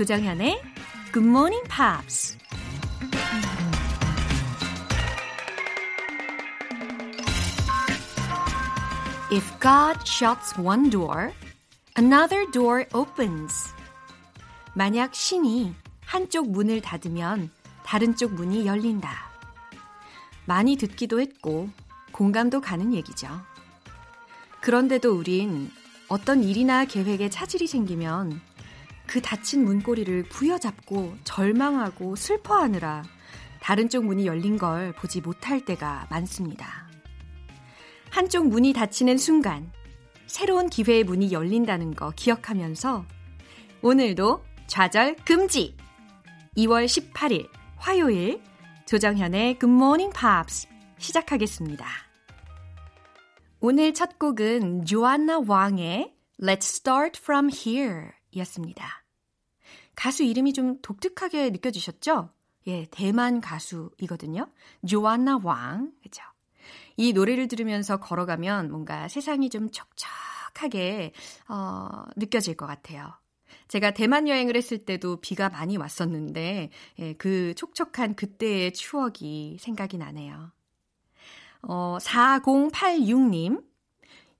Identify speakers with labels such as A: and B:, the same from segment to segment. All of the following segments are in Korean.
A: 조정현의 Good Morning Pops. If God shuts one door, another door opens. 만약 신이 한쪽 문을 닫으면 다른 쪽 문이 열린다. 많이 듣기도 했고 공감도 가는 얘기죠. 그런데도 우린 어떤 일이나 계획에 차질이 생기면 그 닫힌 문고리를 부여잡고 절망하고 슬퍼하느라 다른 쪽 문이 열린 걸 보지 못할 때가 많습니다. 한쪽 문이 닫히는 순간 새로운 기회의 문이 열린다는 거 기억하면서 오늘도 좌절 금지! 2월 18일 화요일 조정현의 Morning Pops 시작하겠습니다. 오늘 첫 곡은 조안나 왕의 Let's Start From Here 이었습니다. 가수 이름이 좀 독특하게 느껴지셨죠? 예, 대만 가수이거든요. 조안나 왕. 그죠? 이 노래를 들으면서 걸어가면 뭔가 세상이 좀 촉촉하게, 어, 느껴질 것 같아요. 제가 대만 여행을 했을 때도 비가 많이 왔었는데, 예, 그 촉촉한 그때의 추억이 생각이 나네요. 어, 4086님,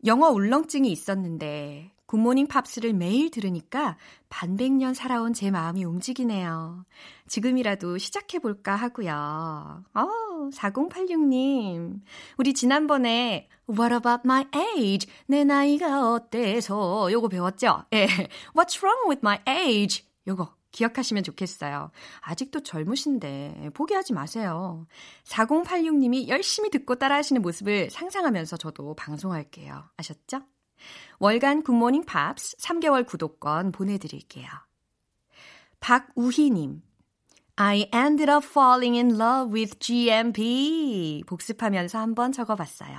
A: 영어 울렁증이 있었는데, 굿모닝 팝스를 매일 들으니까 반백년 살아온 제 마음이 움직이네요. 지금이라도 시작해볼까 하고요. 어, 4086님. 우리 지난번에 What about my age? 내 나이가 어때서? 요거 배웠죠? 예. What's wrong with my age? 요거 기억하시면 좋겠어요. 아직도 젊으신데 포기하지 마세요. 4086님이 열심히 듣고 따라하시는 모습을 상상하면서 저도 방송할게요. 아셨죠? 월간 굿모닝 팝스 3개월 구독권 보내드릴게요. 박우희님. I ended up falling in love with GMP. 복습하면서 한번 적어봤어요.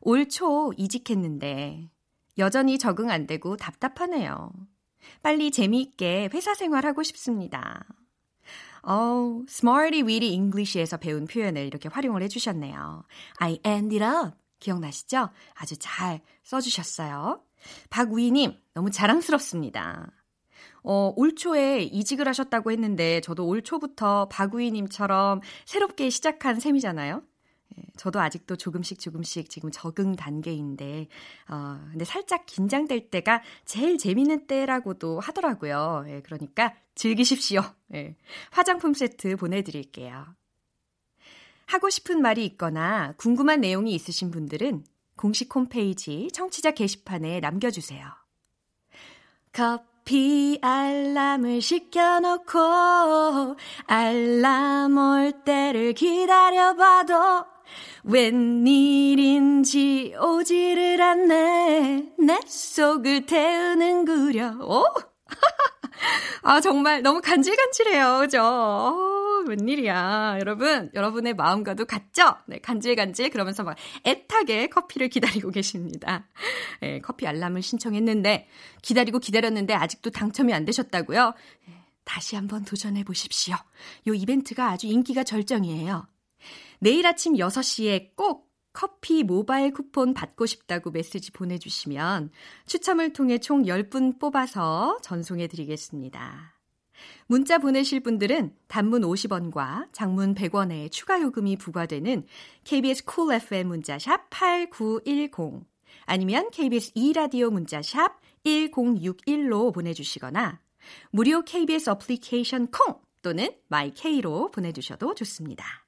A: 올 초 이직했는데 여전히 적응 안 되고 답답하네요. 빨리 재미있게 회사 생활하고 싶습니다. 어, Smarty Weedy English에서 배운 표현을 이렇게 활용을 해주셨네요. I ended up. 기억나시죠? 아주 잘 써주셨어요. 박우희님, 너무 자랑스럽습니다. 어, 올 초에 이직을 하셨다고 했는데, 저도 올 초부터 박우희님처럼 새롭게 시작한 셈이잖아요. 예, 저도 아직도 조금씩 조금씩 지금 적응 단계인데, 어, 근데 살짝 긴장될 때가 제일 재밌는 때라고도 하더라고요. 예, 그러니까 즐기십시오. 예, 화장품 세트 보내드릴게요. 하고 싶은 말이 있거나 궁금한 내용이 있으신 분들은 공식 홈페이지 청취자 게시판에 남겨주세요. 커피 알람을 시켜놓고 알람 올 때를 기다려봐도 웬일인지 오지를 않네 내 속을 태우는 구려 오! 아 정말 너무 간질간질해요 그죠? 웬일이야. 여러분, 여러분의 마음과도 같죠? 네, 간질간질 그러면서 막 애타게 커피를 기다리고 계십니다. 네, 커피 알람을 신청했는데, 기다리고 기다렸는데 아직도 당첨이 안 되셨다고요? 네, 다시 한번 도전해 보십시오. 요 이벤트가 아주 인기가 절정이에요. 내일 아침 6시에 꼭 커피 모바일 쿠폰 받고 싶다고 메시지 보내주시면 추첨을 통해 총 10분 뽑아서 전송해 드리겠습니다. 문자 보내실 분들은 단문 50원과 장문 100원의 추가 요금이 부과되는 KBS 쿨 cool FM 문자샵 8910 아니면 KBS 2라디오 문자샵 1061로 보내주시거나 무료 KBS 어플리케이션 콩 또는 My K로 보내주셔도 좋습니다.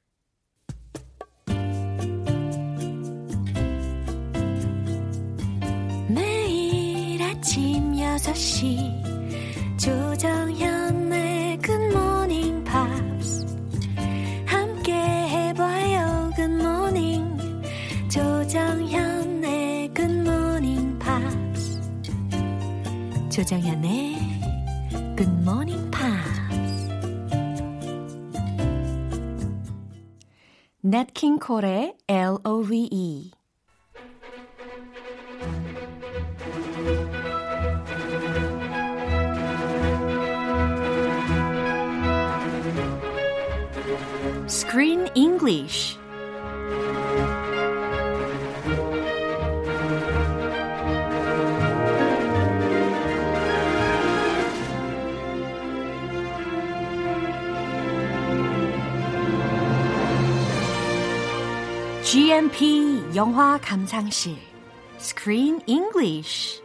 A: 6시 조정현 조정현의 Good Morning Pops. Nat King Cole의 L.O.V.E. Green English. GMP 영화 감상실 Screen English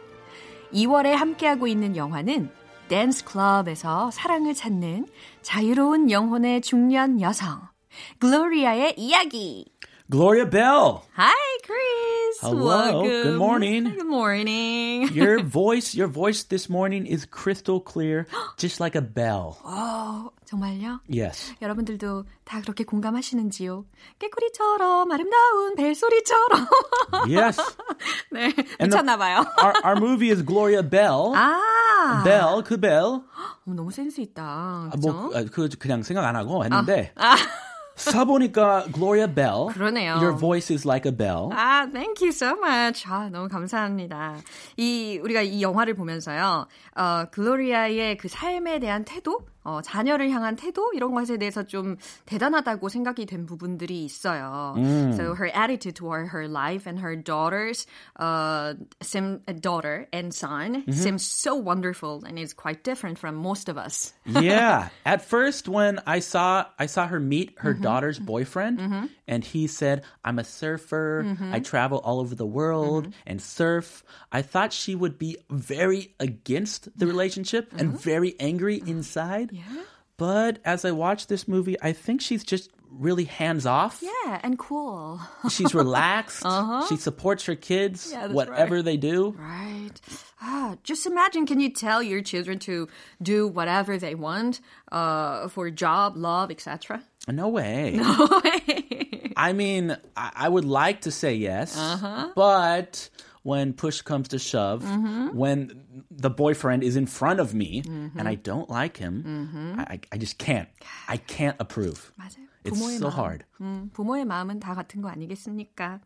A: 2월에 함께하고 있는 영화는 댄스 클럽에서 사랑을 찾는 자유로운 영혼의 중년 여성 글로리아의 이야기
B: Gloria Bell.
A: Hi Chris
B: Hello.
A: Welcome.
B: Good morning.
A: Good morning
B: Your voice, your voice this morning is crystal clear, just like a bell.
A: 어, 정말요?
B: Yes.
A: 여러분들도 다 그렇게 공감하시는지요? 깨구리처럼 아름다운 벨 소리처럼
B: Yes.
A: 네, 미쳤나 봐요.
B: Our, our movie is Gloria Bell.
A: 아,
B: Bell, 그 Bell.
A: 어, 너무 센스 있다.
B: 아,
A: 그죠?
B: 뭐, 아, 그, 그냥 생각 안 하고 했는데. 사보니까 Gloria Bell.
A: 그러네요.
B: Your voice is like a bell.
A: 아, thank you so much. 아, 너무 감사합니다. 이, 우리가 이 영화를 보면서요, 어, 글로리아의 그 삶에 대한 태도? 어, 자녀를 향한 태도? 이런 것에 대해서 좀 대단하다고 생각이 된 부분들이 있어요. So her attitude toward her life and her daughters, uh, sim, daughter and son seems so wonderful and is quite different from most of us.
B: yeah. At first, when I saw I saw her meet her daughter's boyfriend, and he said, "I'm a surfer. I travel all over the world and surf." I thought she would be very against the relationship and very angry inside. But as I watched this movie, I think she's just really hands off.
A: Yeah, and cool.
B: She's relaxed. She supports her kids,
A: Yeah,
B: whatever they do.
A: Right. Ah, just imagine, can you tell your children to do whatever they want uh, for job, love, etc.?
B: No way. No way. I mean, I, I would like to say yes, but when push comes to shove, when the boyfriend is in front of me and I don't like him, I, I- I just can't. I can't approve.
A: 맞아요.
B: It's
A: 부모의
B: so
A: 마음.
B: hard.
A: 음, 부모의 마음은 다 같은 거 아니겠습니까?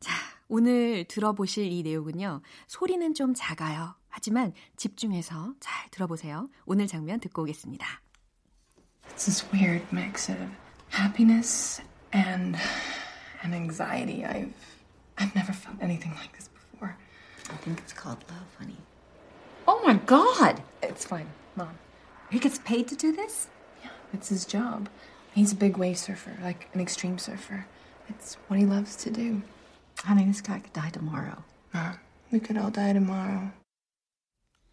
A: 자, 오늘 들어보실 이 내용은요. 소리는 좀 작아요. 하지만 집중해서 잘 들어보세요. 오늘 장면 듣고 오겠습니다.
C: It's this weird mix of happiness and and anxiety. I've I've never felt anything like this before.
D: I think it's called love, honey.
C: Oh my god! It's fine, mom.
D: He gets paid to do this?
C: Yeah, it's his job. He's a big wave surfer, like an extreme surfer. It's what he loves to do.
D: Honey, this guy could die tomorrow.
C: Mom, we could all die tomorrow.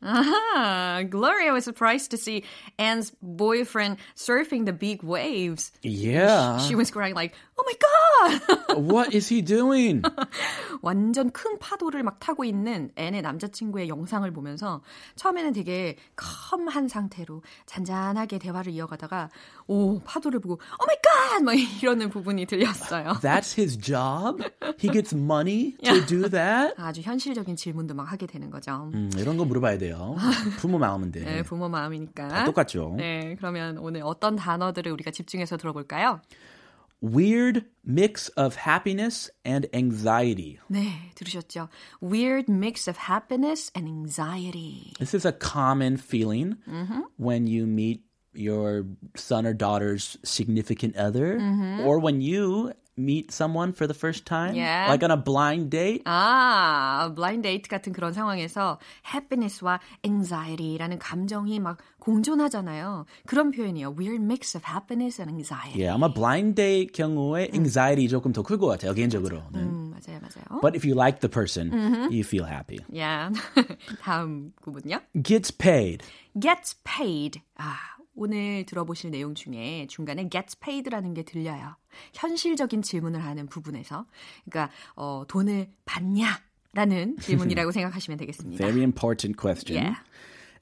A: Aha! Gloria was surprised to see Anne's boyfriend surfing the big waves.
B: Yeah.
A: She was crying like, "Oh my god!"
B: what is he doing?
A: 완전 큰 파도를 막 타고 있는 앤의 남자친구의 영상을 보면서 처음에는 되게 calm한 상태로 잔잔하게 대화를 이어가다가 오 파도를 보고 oh my god! 막 이러는 부분이 들렸어요.
B: That's his job? He gets money to do that?
A: 아주 현실적인 질문도 막 하게 되는 거죠.
B: 음, 이런 거 물어봐야 돼요. 부모 마음인데.
A: 네, 부모 마음이니까.
B: 다 똑같죠.
A: 네, 그러면 오늘 어떤 단어들을 우리가 집중해서 들어볼까요?
B: Weird mix of happiness and anxiety.
A: 네, 들으셨죠? Weird mix of happiness and anxiety.
B: This is a common feeling when you meet your son or daughter's significant other, or when you meet someone for the first time,
A: Yeah.
B: like on a blind date.
A: 아, 블라인드 데이트 같은 그런 상황에서 happiness와 anxiety라는 감정이 막 공존하잖아요. 그런 표현이요. Weird mix of happiness and anxiety.
B: Yeah, 아마 blind date 경우에 anxiety 조금 더 클 것 같아요, 개인적으로는.
A: 음, 맞아요, 맞아요.
B: But if you like the person, you feel happy.
A: Yeah. 다음 구문요.
B: Gets paid.
A: gets paid. 아, 오늘 들어보실 내용 중에 중간에 gets paid라는 게 들려요. 현실적인 질문을 하는 부분에서. 그러니까 어, 돈을 받냐? 라는 질문이라고 생각하시면 되겠습니다.
B: Very important question.
A: Yeah.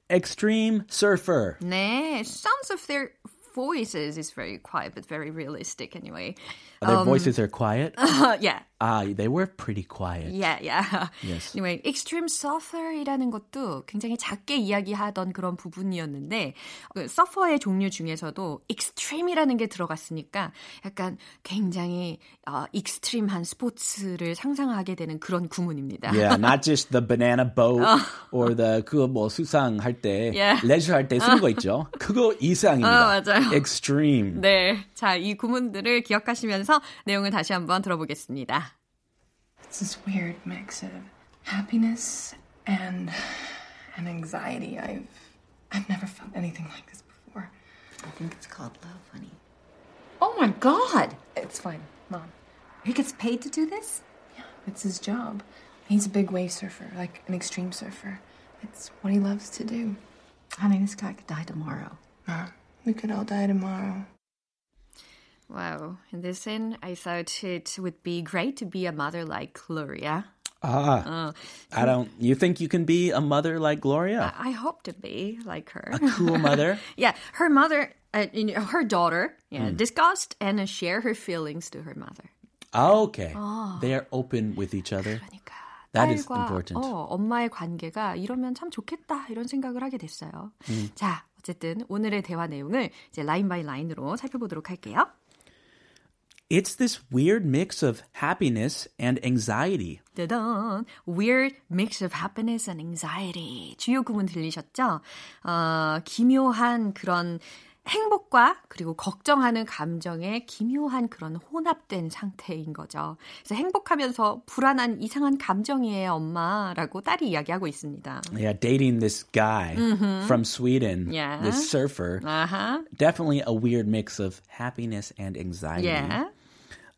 B: Extreme surfer.
A: 네, sounds of their voices is very quiet but very realistic anyway.
B: Their voices are quiet.
A: yeah.
B: Ah, they were pretty quiet.
A: Yeah, yeah.
B: Yes.
A: Anyway, extreme suffer이라는 것도 굉장히 작게 이야기하던 그런 부분이었는데 그 suffer의 종류 중에서도 extreme이라는 게 들어갔으니까 약간 굉장히 어, extreme한 스포츠를 상상하게 되는 그런 구문입니다.
B: Yeah, not just the banana boat or the 그거 뭐 수상할 때,
A: Yeah.
B: 레저 할때 쓰는 거 있죠. 그거 이상입니다.
A: 아, 맞아요.
B: Extreme.
A: 네, 자, 이 구문들을 기억하시면서 내용을 다시 한번 들어보겠습니다.
C: It's this weird mix of happiness and and anxiety. I've I've never felt anything like this before.
D: I think it's called love, honey.
C: Oh my god! It's fine, mom.
D: He gets paid to do this?
C: It's his job. He's a big wave surfer, like an extreme surfer. It's what he loves to do.
D: Honey, this guy could die tomorrow.
C: Mom, we could all die tomorrow.
A: Wow. In this scene, I thought it would be great to be a mother like Gloria.
B: Ah, I don't. You think you can be a mother like Gloria?
A: I hope to be like her.
B: A cool mother?
A: yeah, her mother, uh, you know, her daughter, yeah, discussed and share her feelings to her mother.
B: okay. They are open with each other.
A: 그러니까
B: That is
A: 딸과
B: important.
A: 어, 엄마의 관계가 이러면 참 좋겠다 이런 생각을 하게 됐어요. 자, 어쨌든 오늘의 대화 내용을 이제 라인 바이 라인으로 살펴보도록 할게요.
B: It's this weird mix of happiness and anxiety.
A: 짜잔. Weird mix of happiness and anxiety. 주요 구문 들리셨죠? 어, 기묘한 그런 행복과 그리고 걱정하는 감정의 기묘한 그런 혼합된 상태인 거죠. 그래서 행복하면서 불안한 이상한 감정이에요, 엄마라고 딸이 이야기하고 있습니다.
B: Yeah, dating this guy from Sweden,
A: Yeah.
B: this surfer.
A: 아하.
B: Definitely a weird mix of happiness and anxiety.
A: 예.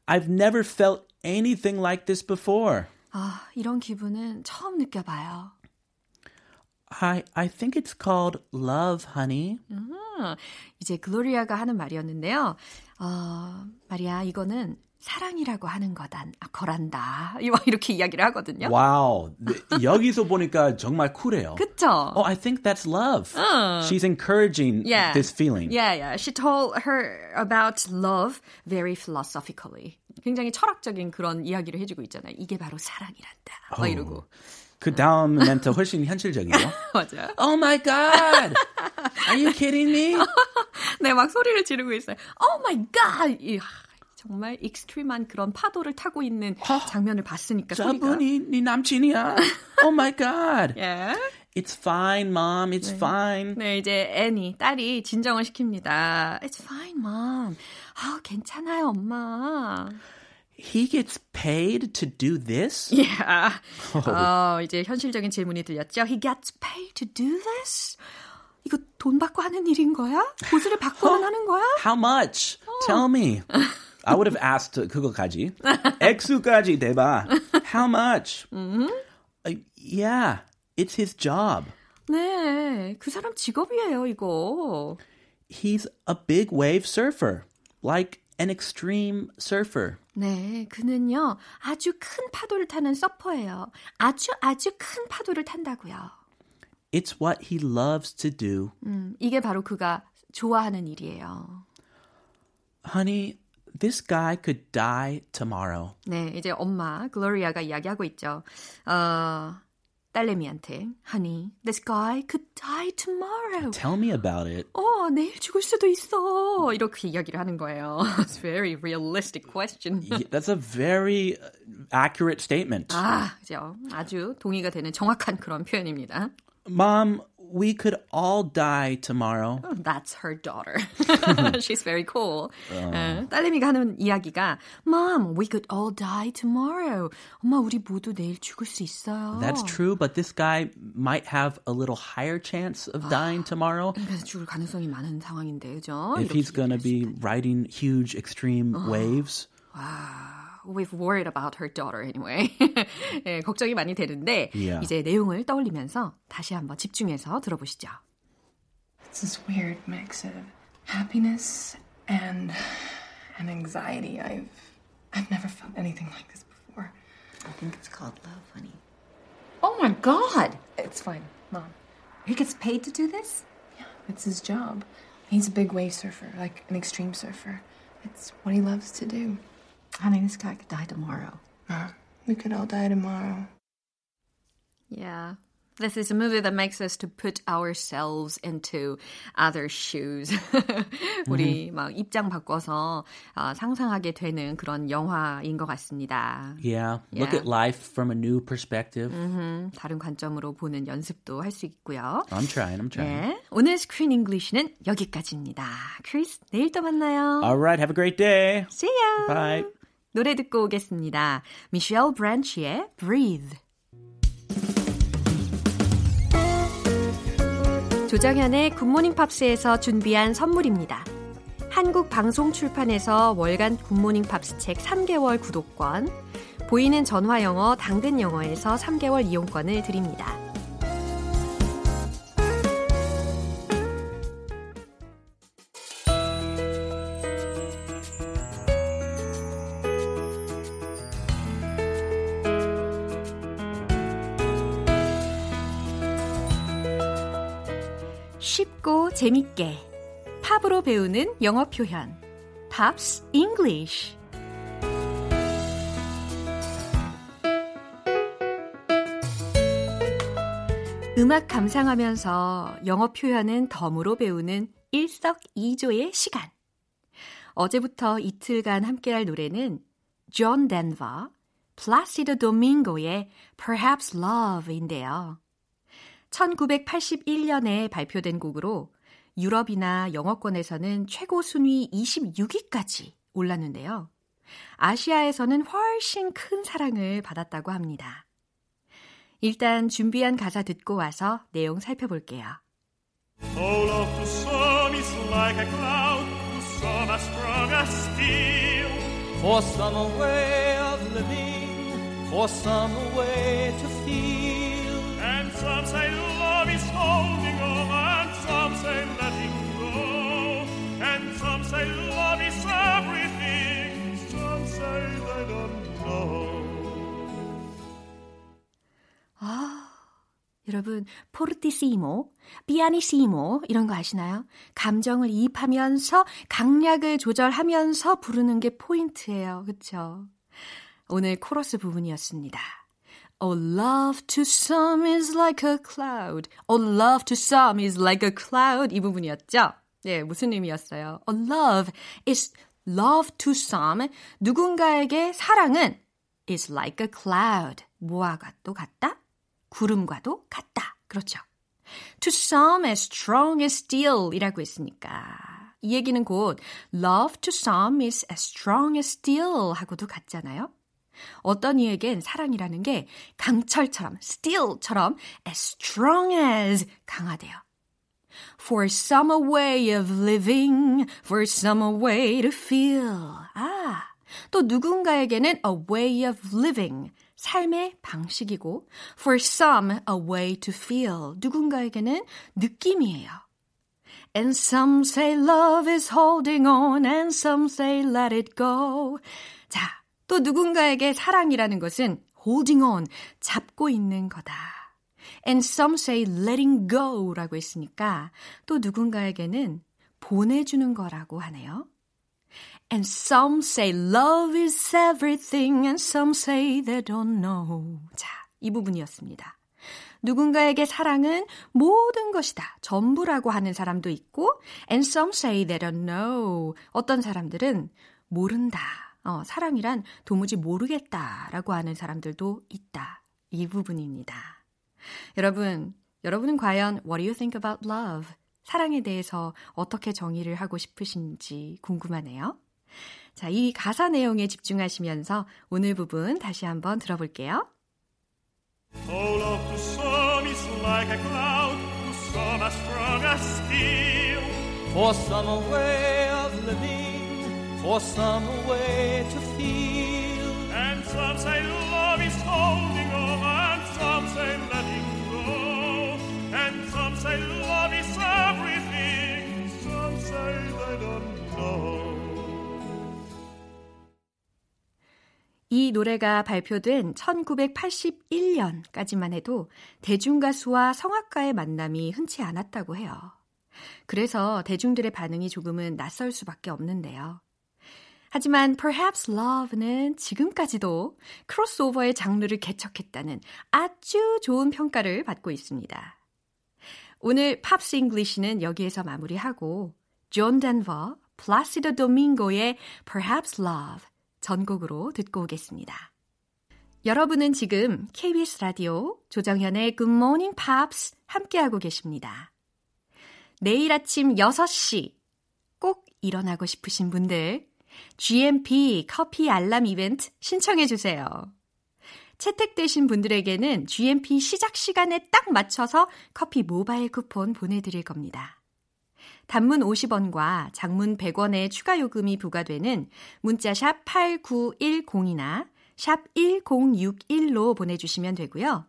B: I've never felt anything like this before.
A: 아, 이런 기분은 처음 느껴봐요.
B: I I think it's called love, honey.
A: 아, 이제 글로리아가 하는 말이었는데요. 어, 마리아, 이거는 사랑이라고 하는 거단, 아, 거란다. 막 이렇게 이야기를 하거든요.
B: 네, 여기서 보니까 정말 쿨해요.
A: 그쵸?
B: Oh, I think that's love. She's encouraging
A: Yeah.
B: this feeling.
A: Yeah, yeah. She told her about love very philosophically. 굉장히 철학적인 그런 이야기를 해주고 있잖아요. 이게 바로 사랑이란다. 막 이러고.
B: 그 다음 멘트 훨씬 현실적이에요.
A: 맞아요.
B: oh my god! Are you kidding me?
A: 네, 막 소리를 지르고 있어요. Oh my god! 정말 extreme한 그런 파도를 타고 있는 장면을 봤으니까.
B: 저분이 네 남친이야. Oh my god.
A: 예.
B: It's fine, mom. It's fine.
A: 네, 이제 애니, 딸이 진정을 시킵니다. It's fine, mom. 아, 괜찮아요, 엄마.
B: He gets paid to do this?
A: Yeah. 어, 이제 현실적인 질문이 들렸죠. He gets paid to do this? 이거 돈 받고 하는 일인 거야? 보수를 받고는 하는 거야?
B: How much? Tell me. I would have asked 그거까지. 액수까지 대봐. How much? Uh, yeah, it's his job.
A: 네, 그 사람 직업이에요, 이거.
B: He's a big wave surfer, like an extreme surfer.
A: 네, 그는요, 아주 큰 파도를 타는 서퍼예요. 아주 아주 큰 파도를 탄다고요.
B: It's what he loves to do.
A: 음, 이게 바로 그가 좋아하는 일이에요.
B: Honey, this guy could die tomorrow.
A: 네, 이제 엄마 글로리아가 이야기하고 있죠. 어, 딸내미한테 Honey, this guy could die tomorrow.
B: Tell me about it.
A: 어, 내일 죽을 수도 있어. 이렇게 이야기를 하는 거예요. It's a very realistic question.
B: That's a very uh, accurate statement.
A: 아, 그죠. 아주 동의가 되는 정확한 그런 표현입니다.
B: Mom, we could all die tomorrow.
A: That's her daughter. She's very cool. 어, 딸내미가 하는 이야기가 Mom, we could all die tomorrow. 엄마, 우리 모두 내일 죽을 수 있어요.
B: That's true, but this guy might have a little higher chance of dying tomorrow
A: 그래서 죽을 가능성이 많은 상황인데, 그죠?
B: if he's going to be riding huge extreme waves.
A: We've worried about her daughter anyway. 예, 걱정이 많이 되는데
B: Yeah.
A: 이제 내용을 떠올리면서 다시 한번 집중해서 들어보시죠.
C: It's this weird mix of happiness and and anxiety. I've I've never felt anything like this before.
D: I think it's called love, honey.
C: Oh my god! It's fine, mom.
D: He gets paid to do this?
C: It's his job. He's a big wave surfer, like an extreme surfer. It's what he loves to do.
D: Honey, this guy could die tomorrow.
C: Mom, we could all die tomorrow.
A: Yeah. This is a movie that makes us to put ourselves into other shoes. 우리 막 입장 바꿔서 어, 상상하게 되는 그런 영화인 것 같습니다.
B: Yeah, look
A: Yeah.
B: at life from a new perspective.
A: 음, 다른 관점으로 보는 연습도 할 수 있고요.
B: I'm trying, I'm trying.
A: 네, 오늘 스크린 잉글리시는 여기까지입니다. 크리스, 내일 또 만나요.
B: All right, have a great day.
A: See ya.
B: Bye.
A: 노래 듣고 오겠습니다. 미셸 브랜치의 Breathe. 조정현의 굿모닝 팝스에서 준비한 선물입니다. 한국 방송 출판에서 월간 굿모닝 팝스 책 3개월 구독권, 보이는 전화 영어 당근 영어에서 3개월 이용권을 드립니다. 재밌게 팝으로 배우는 영어 표현 Pops English 음악 감상하면서 영어 표현은 덤으로 배우는 일석이조의 시간. 어제부터 이틀간 함께할 노래는 존 덴버, 플라시도 도밍고의 Perhaps Love인데요. 1981년에 발표된 곡으로 유럽이나 영어권에서는 최고 순위 26위까지 올랐는데요. 아시아에서는 훨씬 큰 사랑을 받았다고 합니다. 일단 준비한 가사 듣고 와서 내용 살펴볼게요.
E: Oh, love to some is like a cloud, to some as strong as steel.
F: For some a way of living, for some a way to feel.
E: And some say
A: 여러분, 포르티시모, 피아니시모 이런 거 아시나요? 감정을 이입하면서 강약을 조절하면서 부르는 게 포인트예요. 그쵸? 오늘 코러스 부분이었습니다. Oh, love to some is like a cloud. Oh, love to some is like a cloud. 이 부분이었죠? 네, 무슨 의미였어요? Oh, love is love to some. 누군가에게 사랑은 is like a cloud. 뭐와가 또 같다? 구름과도 같다. 그렇죠. To some as strong as steel 이라고 했으니까. 이 얘기는 곧 love to some is as strong as steel 하고도 같잖아요. 어떤 이에겐 사랑이라는 게 강철처럼, steel처럼 as strong as 강하대요. For some a way of living, for some a way to feel. 아, 또 누군가에게는 a way of living, 삶의 방식이고 for some a way to feel 누군가에게는 느낌이에요. And some say love is holding on and some say let it go. 자, 또 누군가에게 사랑이라는 것은 holding on, 잡고 있는 거다. And some say letting go라고 했으니까 또 누군가에게는 보내주는 거라고 하네요. And some say love is everything, and some say they don't know. 자, 이 부분이었습니다. 누군가에게 사랑은 모든 것이다, 전부라고 하는 사람도 있고, and some say they don't know. 어떤 사람들은 모른다. 어, 사랑이란 도무지 모르겠다라고 하는 사람들도 있다. 이 부분입니다. 여러분, 여러분은 과연 what do you think about love? 사랑에 대해서 어떻게 정의를 하고 싶으신지 궁금하네요. 자, 이 가사 내용에 집중하시면서 오늘 부분 다시 한번 들어볼게요.
E: Oh, love to some is like a cloud, to some as strong as steel.
F: For some a way of living, for some a way to feel.
E: And some say love is holding on, and some say letting go. And some say love is everything, some say they don't know.
A: 이 노래가 발표된 1981년까지만 해도 대중가수와 성악가의 만남이 흔치 않았다고 해요. 그래서 대중들의 반응이 조금은 낯설 수밖에 없는데요. 하지만 Perhaps Love는 지금까지도 크로스오버의 장르를 개척했다는 아주 좋은 평가를 받고 있습니다. 오늘 Pops English는 여기에서 마무리하고 존 덴버, 플라시도 도밍고의 Perhaps Love 전곡으로 듣고 오겠습니다. 여러분은 지금 KBS 라디오 조정현의 Good Morning Pops 함께하고 계십니다. 내일 아침 6시 꼭 일어나고 싶으신 분들 GMP 커피 알람 이벤트 신청해 주세요. 채택되신 분들에게는 GMP 시작 시간에 딱 맞춰서 커피 모바일 쿠폰 보내드릴 겁니다. 단문 50원과 장문 100원의 추가 요금이 부과되는 문자 샵 8910이나 샵 1061로 보내주시면 되고요.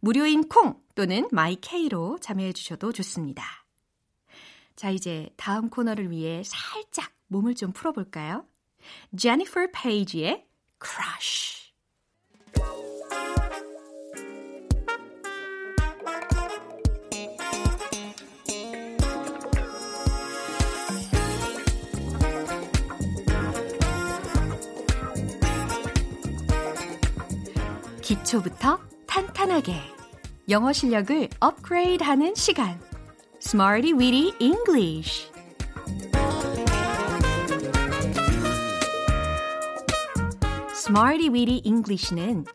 A: 무료인 콩 또는 마이케이로 참여해 주셔도 좋습니다. 자, 이제 다음 코너를 위해 살짝 몸을 좀 풀어볼까요? Jennifer Page의 Crush. 기초부터 탄탄하게 영어 실력을 업그레이드하는 시간 Smarty Weedy English Smarty Weedy English는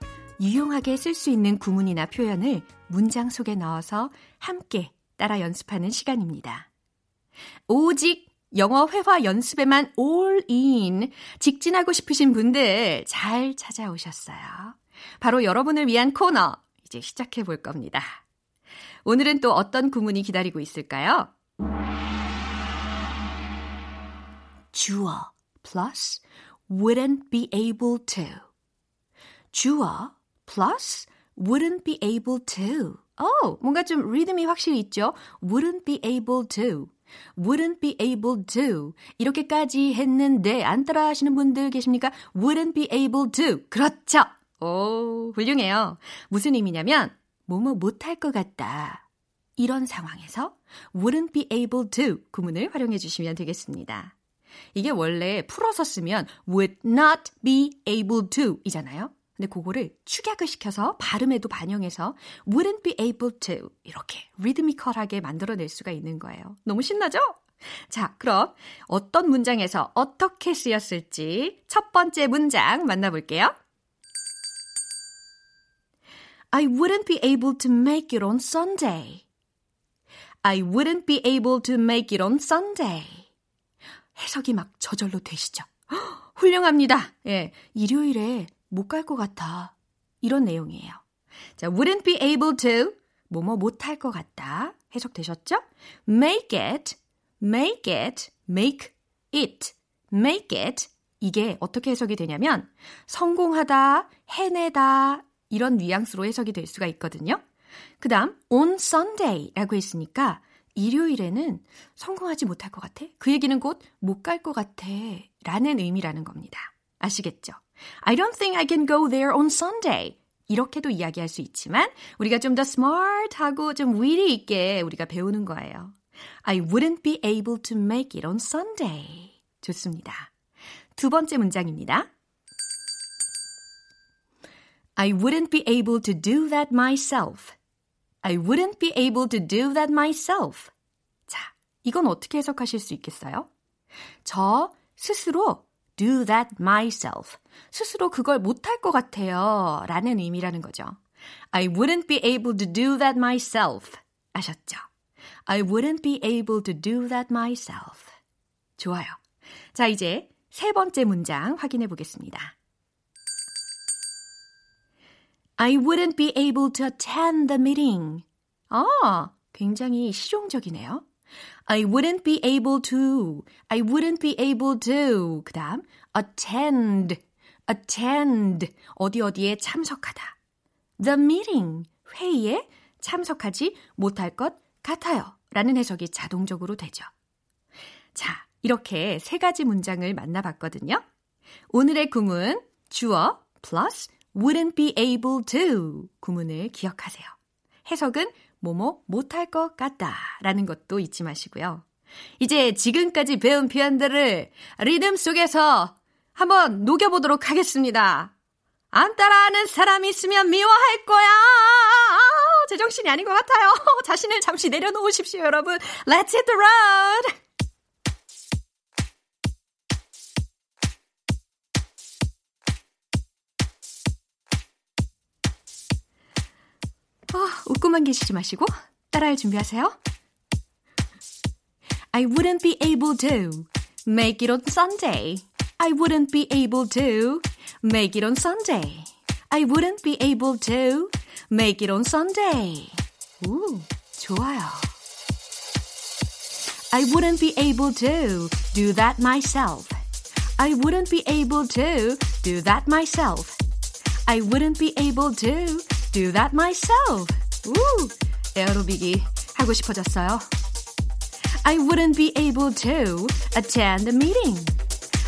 A: 유용하게 쓸 수 있는 구문이나 표현을 문장 속에 넣어서 함께 따라 연습하는 시간입니다. 오직 영어 회화 연습에만 all in 직진하고 싶으신 분들 잘 찾아오셨어요. 바로 여러분을 위한 코너 이제 시작해 볼 겁니다. 오늘은 또 어떤 구문이 기다리고 있을까요? 주어 plus wouldn't be able to. 주어 plus wouldn't be able to. 어, 뭔가 좀 리듬이 확실히 있죠? wouldn't be able to. wouldn't be able to. 이렇게까지 했는데 안 따라 하시는 분들 계십니까? wouldn't be able to. 그렇죠. 오, 훌륭해요. 무슨 의미냐면 뭐뭐 못할 것 같다. 이런 상황에서 wouldn't be able to 구문을 활용해 주시면 되겠습니다. 이게 원래 풀어서 쓰면 would not be able to 이잖아요. 근데 그거를 축약을 시켜서 발음에도 반영해서 wouldn't be able to 이렇게 리드미컬하게 만들어낼 수가 있는 거예요. 너무 신나죠? 자, 그럼 어떤 문장에서 어떻게 쓰였을지 첫 번째 문장 만나볼게요. I wouldn't be able to make it on Sunday. I wouldn't be able to make it on Sunday. 해석이 막 저절로 되시죠? 훌륭합니다. 예, 일요일에 못 갈 것 같아. 이런 내용이에요. 자, wouldn't be able to 뭐뭐 못할 것 같다. 해석되셨죠? make it, make it, make it, make it. 이게 어떻게 해석이 되냐면 성공하다, 해내다 이런 뉘앙스로 해석이 될 수가 있거든요. 그 다음 on Sunday라고 했으니까 일요일에는 성공하지 못할 것 같아? 그 얘기는 곧 못 갈 것 같아 라는 의미라는 겁니다. 아시겠죠? I don't think I can go there on Sunday. 이렇게도 이야기할 수 있지만 우리가 좀 더 smart하고 좀 위리 있게 우리가 배우는 거예요. I wouldn't be able to make it on Sunday. 좋습니다. 두 번째 문장입니다. I wouldn't be able to do that myself. I wouldn't be able to do that myself. 자, 이건 어떻게 해석하실 수 있겠어요? 저 스스로 do that myself. 스스로 그걸 못할 것 같아요. 라는 의미라는 거죠. I wouldn't be able to do that myself. 아셨죠? I wouldn't be able to do that myself. 좋아요. 자, 이제 세 번째 문장 확인해 보겠습니다. I wouldn't be able to attend the meeting. 아, 굉장히 실용적이네요. I wouldn't be able to. I wouldn't be able to. 그 다음, attend. attend. 어디 어디에 참석하다. The meeting. 회의에 참석하지 못할 것 같아요. 라는 해석이 자동적으로 되죠. 자, 이렇게 세 가지 문장을 만나봤거든요. 오늘의 구문, 주어 plus wouldn't be able to 구문을 기억하세요. 해석은 뭐뭐 못할 것 같다 라는 것도 잊지 마시고요. 이제 지금까지 배운 표현들을 리듬 속에서 한번 녹여보도록 하겠습니다. 안 따라하는 사람이 있으면 미워할 거야. 제정신이 아닌 것 같아요. 자신을 잠시 내려놓으십시오, 여러분. Let's hit the road. 아, 웃고만 계시지 마시고 따라할 준비하세요. I wouldn't be able to make it on Sunday. I wouldn't be able to make it on Sunday. I wouldn't be able to make it on Sunday. 우, 좋아요. I wouldn't be able to do that myself. I wouldn't be able to do that myself. I wouldn't be able to do that myself. 우! 에어로빅이 하고 싶어졌어요. I wouldn't be able to attend the meeting.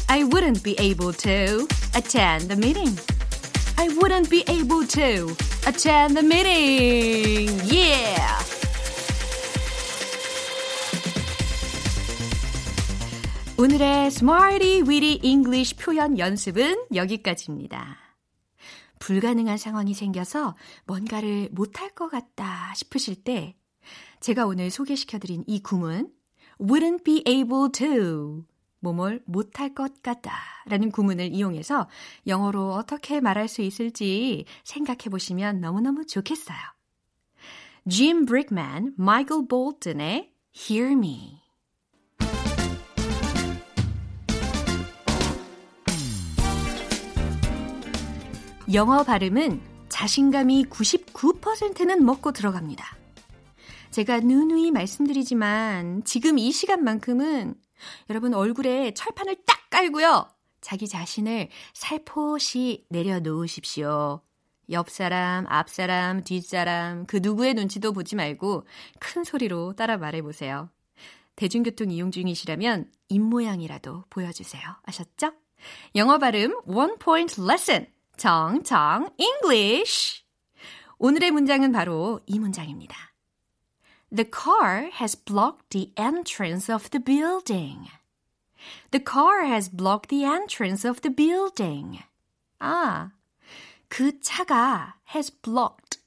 A: I wouldn't be able to attend the meeting. I wouldn't be able to attend the meeting. Yeah! 오늘의 Smarty Weedy English 표현 연습은 여기까지입니다. 불가능한 상황이 생겨서 뭔가를 못할 것 같다 싶으실 때 제가 오늘 소개시켜드린 이 구문 wouldn't be able to 뭐뭘 못할 것 같다 라는 구문을 이용해서 영어로 어떻게 말할 수 있을지 생각해 보시면 너무너무 좋겠어요. Jim Brickman, Michael Bolton의 Hear Me 영어 발음은 자신감이 99%는 먹고 들어갑니다. 제가 누누이 말씀드리지만 지금 이 시간만큼은 여러분 얼굴에 철판을 딱 깔고요. 자기 자신을 살포시 내려놓으십시오. 옆 사람, 앞 사람, 뒷 사람, 그 누구의 눈치도 보지 말고 큰 소리로 따라 말해보세요. 대중교통 이용 중이시라면 입모양이라도 보여주세요. 아셨죠? 영어 발음 원 포인트 레슨 정정 English 오늘의 문장은 바로 이 문장입니다. The car has blocked the entrance of the building. The car has blocked the entrance of the building. 아, 그 차가 has blocked.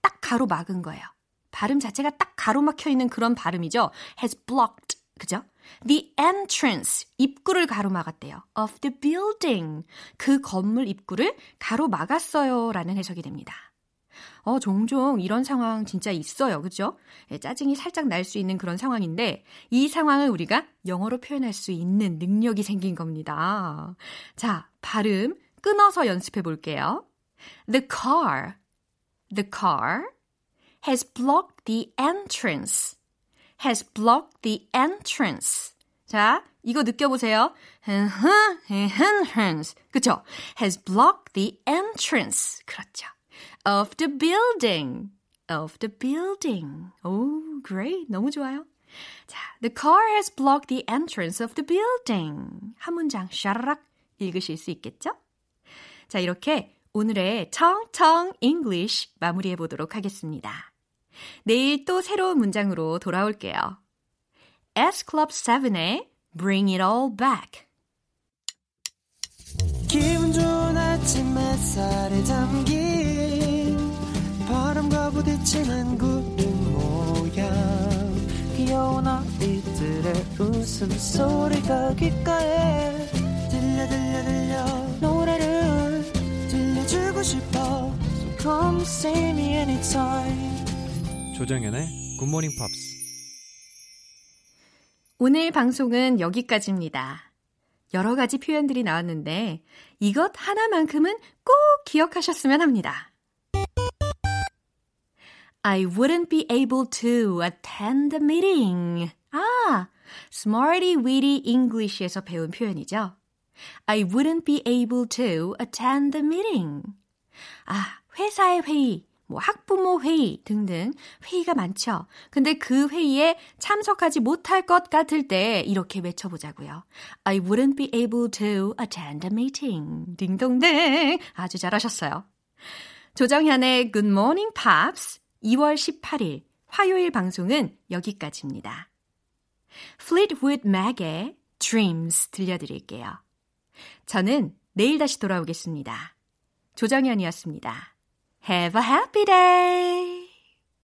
A: 딱 가로막은 거예요. 발음 자체가 딱 가로막혀 있는 그런 발음이죠. has blocked. 그죠? The entrance, 입구를 가로막았대요. Of the building, 그 건물 입구를 가로막았어요. 라는 해석이 됩니다. 어, 종종 이런 상황 진짜 있어요. 그죠? 예, 짜증이 살짝 날 수 있는 그런 상황인데, 이 상황을 우리가 영어로 표현할 수 있는 능력이 생긴 겁니다. 자, 발음 끊어서 연습해 볼게요. The car, the car has blocked the entrance. Has blocked the entrance. 자, 이거 느껴보세요. 그쵸? has blocked the entrance. 그렇죠. of the building. of the building. Oh, great. 너무 좋아요. 자, the car has blocked the entrance of the building. 한 문장 샤라락 읽으실 수 있겠죠? 자, 이렇게 오늘의 텅텅 English 마무리해 보도록 하겠습니다. 내일 또 새로운 문장으로 돌아올게요. S Club 7의 Bring It All Back.
G: 기분 좋은 아침 햇살에 담긴 바람과 부딪히는 구름 모양 귀여운 아이들의 웃음소리가 귓가에 들려 들려 들려 노래를 들려주고 싶어 So come see me anytime
H: 조정연의 굿모닝 팝스
A: 오늘 방송은 여기까지입니다. 여러 가지 표현들이 나왔는데 이것 하나만큼은 꼭 기억하셨으면 합니다. I wouldn't be able to attend the meeting. 아, Smarty Weedy English에서 배운 표현이죠. I wouldn't be able to attend the meeting. 아, 회사의 회의, 뭐 학부모 회의 등등 회의가 많죠. 근데 그 회의에 참석하지 못할 것 같을 때 이렇게 외쳐보자고요. I wouldn't be able to attend a meeting. 딩동댕. 아주 잘하셨어요. 조정현의 Good Morning Pops 2월 18일 화요일 방송은 여기까지입니다. Fleetwood Mac의 Dreams 들려드릴게요. 저는 내일 다시 돌아오겠습니다. 조정현이었습니다. Have a happy day!